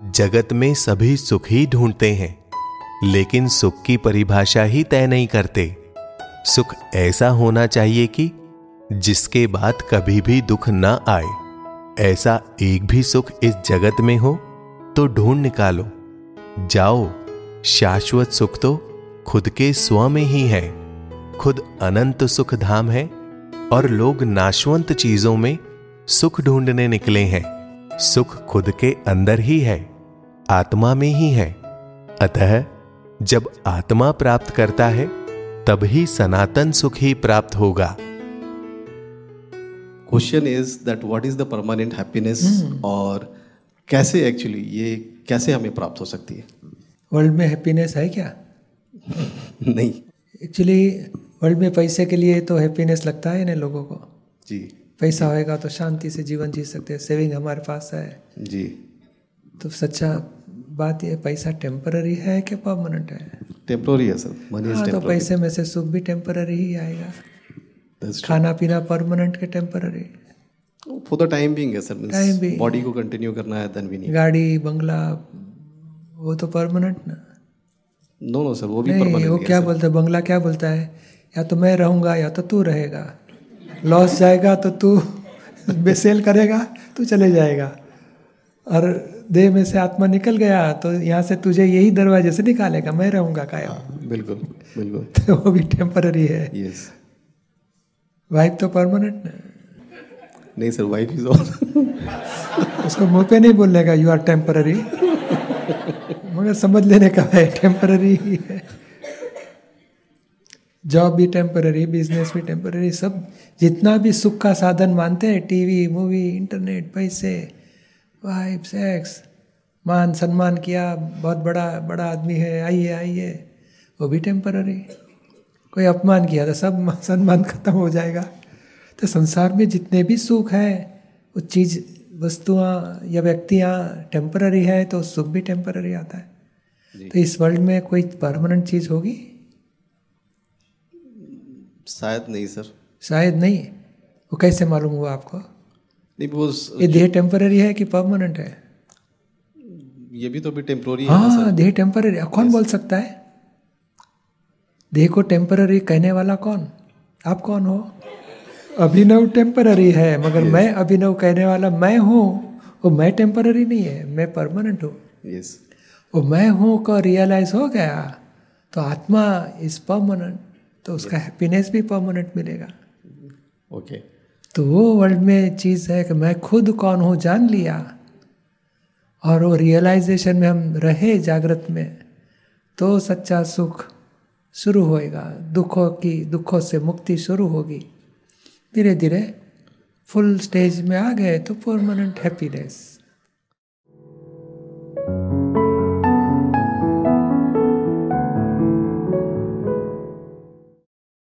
जगत में सभी सुख ही ढूंढते हैं, लेकिन सुख की परिभाषा ही तय नहीं करते। सुख ऐसा होना चाहिए कि जिसके बाद कभी भी दुख ना आए। ऐसा एक भी सुख इस जगत में हो तो ढूंढ निकालो। जाओ, शाश्वत सुख तो खुद के स्व में ही है। खुद अनंत सुख धाम है, और लोग नाशवंत चीज़ों में सुख ढूँढने निकले हैं। सुख खुद के अंदर ही है आत्मा में ही है। अतः जब आत्मा प्राप्त करता है तब ही सनातन सुख ही प्राप्त होगा। Question is that what is the permanent happiness और कैसे एक्चुअली ये कैसे हमें प्राप्त हो सकती है? वर्ल्ड में हैप्पीनेस है क्या? नहीं। एक्चुअली वर्ल्ड में पैसे के लिए तो हैप्पीनेस लगता है ना लोगों को। जी। पैसा होएगा तो शांति से जीवन जी सकते हैं। सेविंग हमारे पास है। जी। तो सच्चा बात ये पैसा टेम्पररी है कि परमानेंट है? टेम्प्रोरी है सर। मनी हाँ तो पैसे में से सुख भी टेम्पररी ही आएगा। खाना पीना परमानेंट के temporary for the time being है सर। being. बॉडी को कंटिन्यू करना है देन वी नीड गाड़ी बंगला वो तो परमानेंट ना? नो नो सर वो भी नहीं वो क्या बोलता है? बंगला क्या बोलता है? या तो मैं रहूँगा या तो तू रहेगा। लॉस जाएगा तो तू बेसेल करेगा तू चले जाएगा। और देह में से आत्मा निकल गया तो यहाँ से तुझे यही दरवाजे से निकालेगा मैं रहूँगा कायम। बिल्कुल बिल्कुल। तो वो भी टेम्पररी है। यस वाइफ तो परमानेंट नहीं सर वाइफ इज़ ऑल उसको मुँह पे नहीं बोलने का यू आर टेम्पररी मगर समझ लेने का है टेम्पररी ही है। जॉब भी टेम्पररी बिज़नेस भी टेम्पररी सब जितना भी सुख का साधन मानते हैं टीवी मूवी इंटरनेट पैसे वाइफ सेक्स मान सम्मान किया बहुत बड़ा बड़ा आदमी है आइए आइए वो भी टेम्पररी कोई अपमान किया तो सब मान- सम्मान खत्म हो जाएगा। तो संसार में जितने भी सुख हैं वो चीज़ वस्तुआं या व्यक्तियाँ टेम्पररी है तो सुख भी टेम्पररी आता है। तो इस वर्ल्ड में कोई परमानेंट चीज़ होगी? शायद नहीं सर। शायद नहीं? वो कैसे मालूम हुआ आपको? नहीं वो ये देह टेम्पररी है कि परमानेंट है? ये भी तो भी टेम्प्रोरी हाँ देह टेम्पररी कौन बोल सकता है? देह को टेम्पररी कहने वाला कौन? आप कौन हो? अभिनव टेम्पररी है मगर मैं अभिनव कहने वाला मैं हूँ। वो मैं टेम्पररी नहीं है मैं परमानेंट हूँ। यस वो मैं हूँ को रियलाइज़ हो गया तो आत्मा इज़ परमानेंट तो उसका हैप्पीनेस भी परमानेंट मिलेगा। ओके तो वो वर्ल्ड में चीज़ है कि मैं खुद कौन हूँ जान लिया। और वो रियलाइजेशन में हम रहे जागृत में तो सच्चा सुख शुरू होएगा। दुखों की दुखों से मुक्ति शुरू होगी। धीरे धीरे फुल स्टेज में आ गए तो परमानेंट हैप्पीनेस